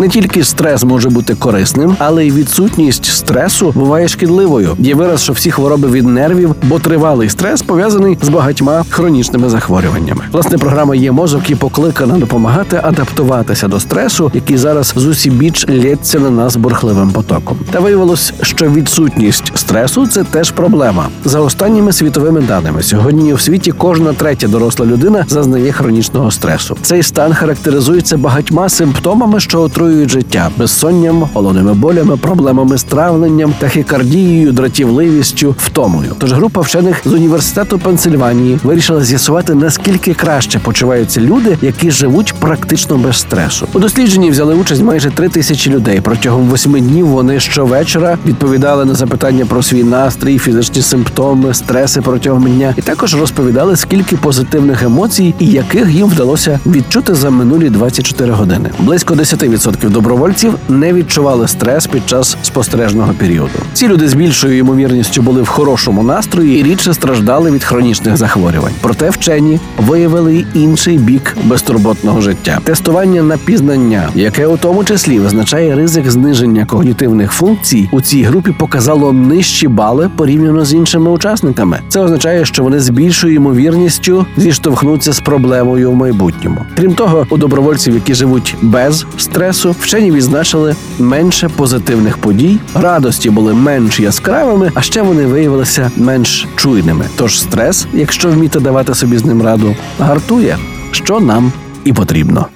Не тільки стрес може бути корисним, але й відсутність стресу буває шкідливою. Є вираз, що всі хвороби від нервів, бо тривалий стрес пов'язаний з багатьма хронічними захворюваннями. Власне, програма є мозок і покликана допомагати адаптуватися до стресу, який зараз з усібіч лється на нас бурхливим потоком. Та виявилось, що відсутність стресу це теж проблема. За останніми світовими даними, сьогодні у світі кожна третя доросла людина зазнає хронічного стресу. Цей стан характеризується багатьма симптомами, що отруюють життя безсонням, головними болями, проблемами з травленням, тахікардією, дратівливістю, втомою. Тож група вчених з університету Пенсильванії вирішила з'ясувати наскільки краще почуваються люди, які живуть практично без стресу. У дослідженні взяли участь майже три тисячі людей. Протягом восьми днів вони щовечора відповідали на запитання про свій настрій, фізичні симптоми, стреси протягом дня, і також розповідали, скільки позитивних емоцій і яких їм вдалося відчути за минулі 24 години. Близько 10% добровольців не відчували стрес під час спостережного періоду. Ці люди з більшою ймовірністю були в хорошому настрої і рідше страждали від хронічних захворювань. Проте вчені виявили й інший бік безтурботного життя. Тестування на пізнання, яке у тому числі визначає ризик зниження когнітивних функцій, у цій групі показало нижчі бали порівняно з іншими учасниками. Це означає, що вони з більшою ймовірністю зіштовхнуться з проблемою в майбутньому. Крім того, у добровольців, які живуть без стресу, вчені відзначили менше позитивних подій, радості були менш яскравими, а ще вони виявилися менш чуйними. Тож стрес, якщо вміти давати собі з ним раду, гартує, що нам і потрібно.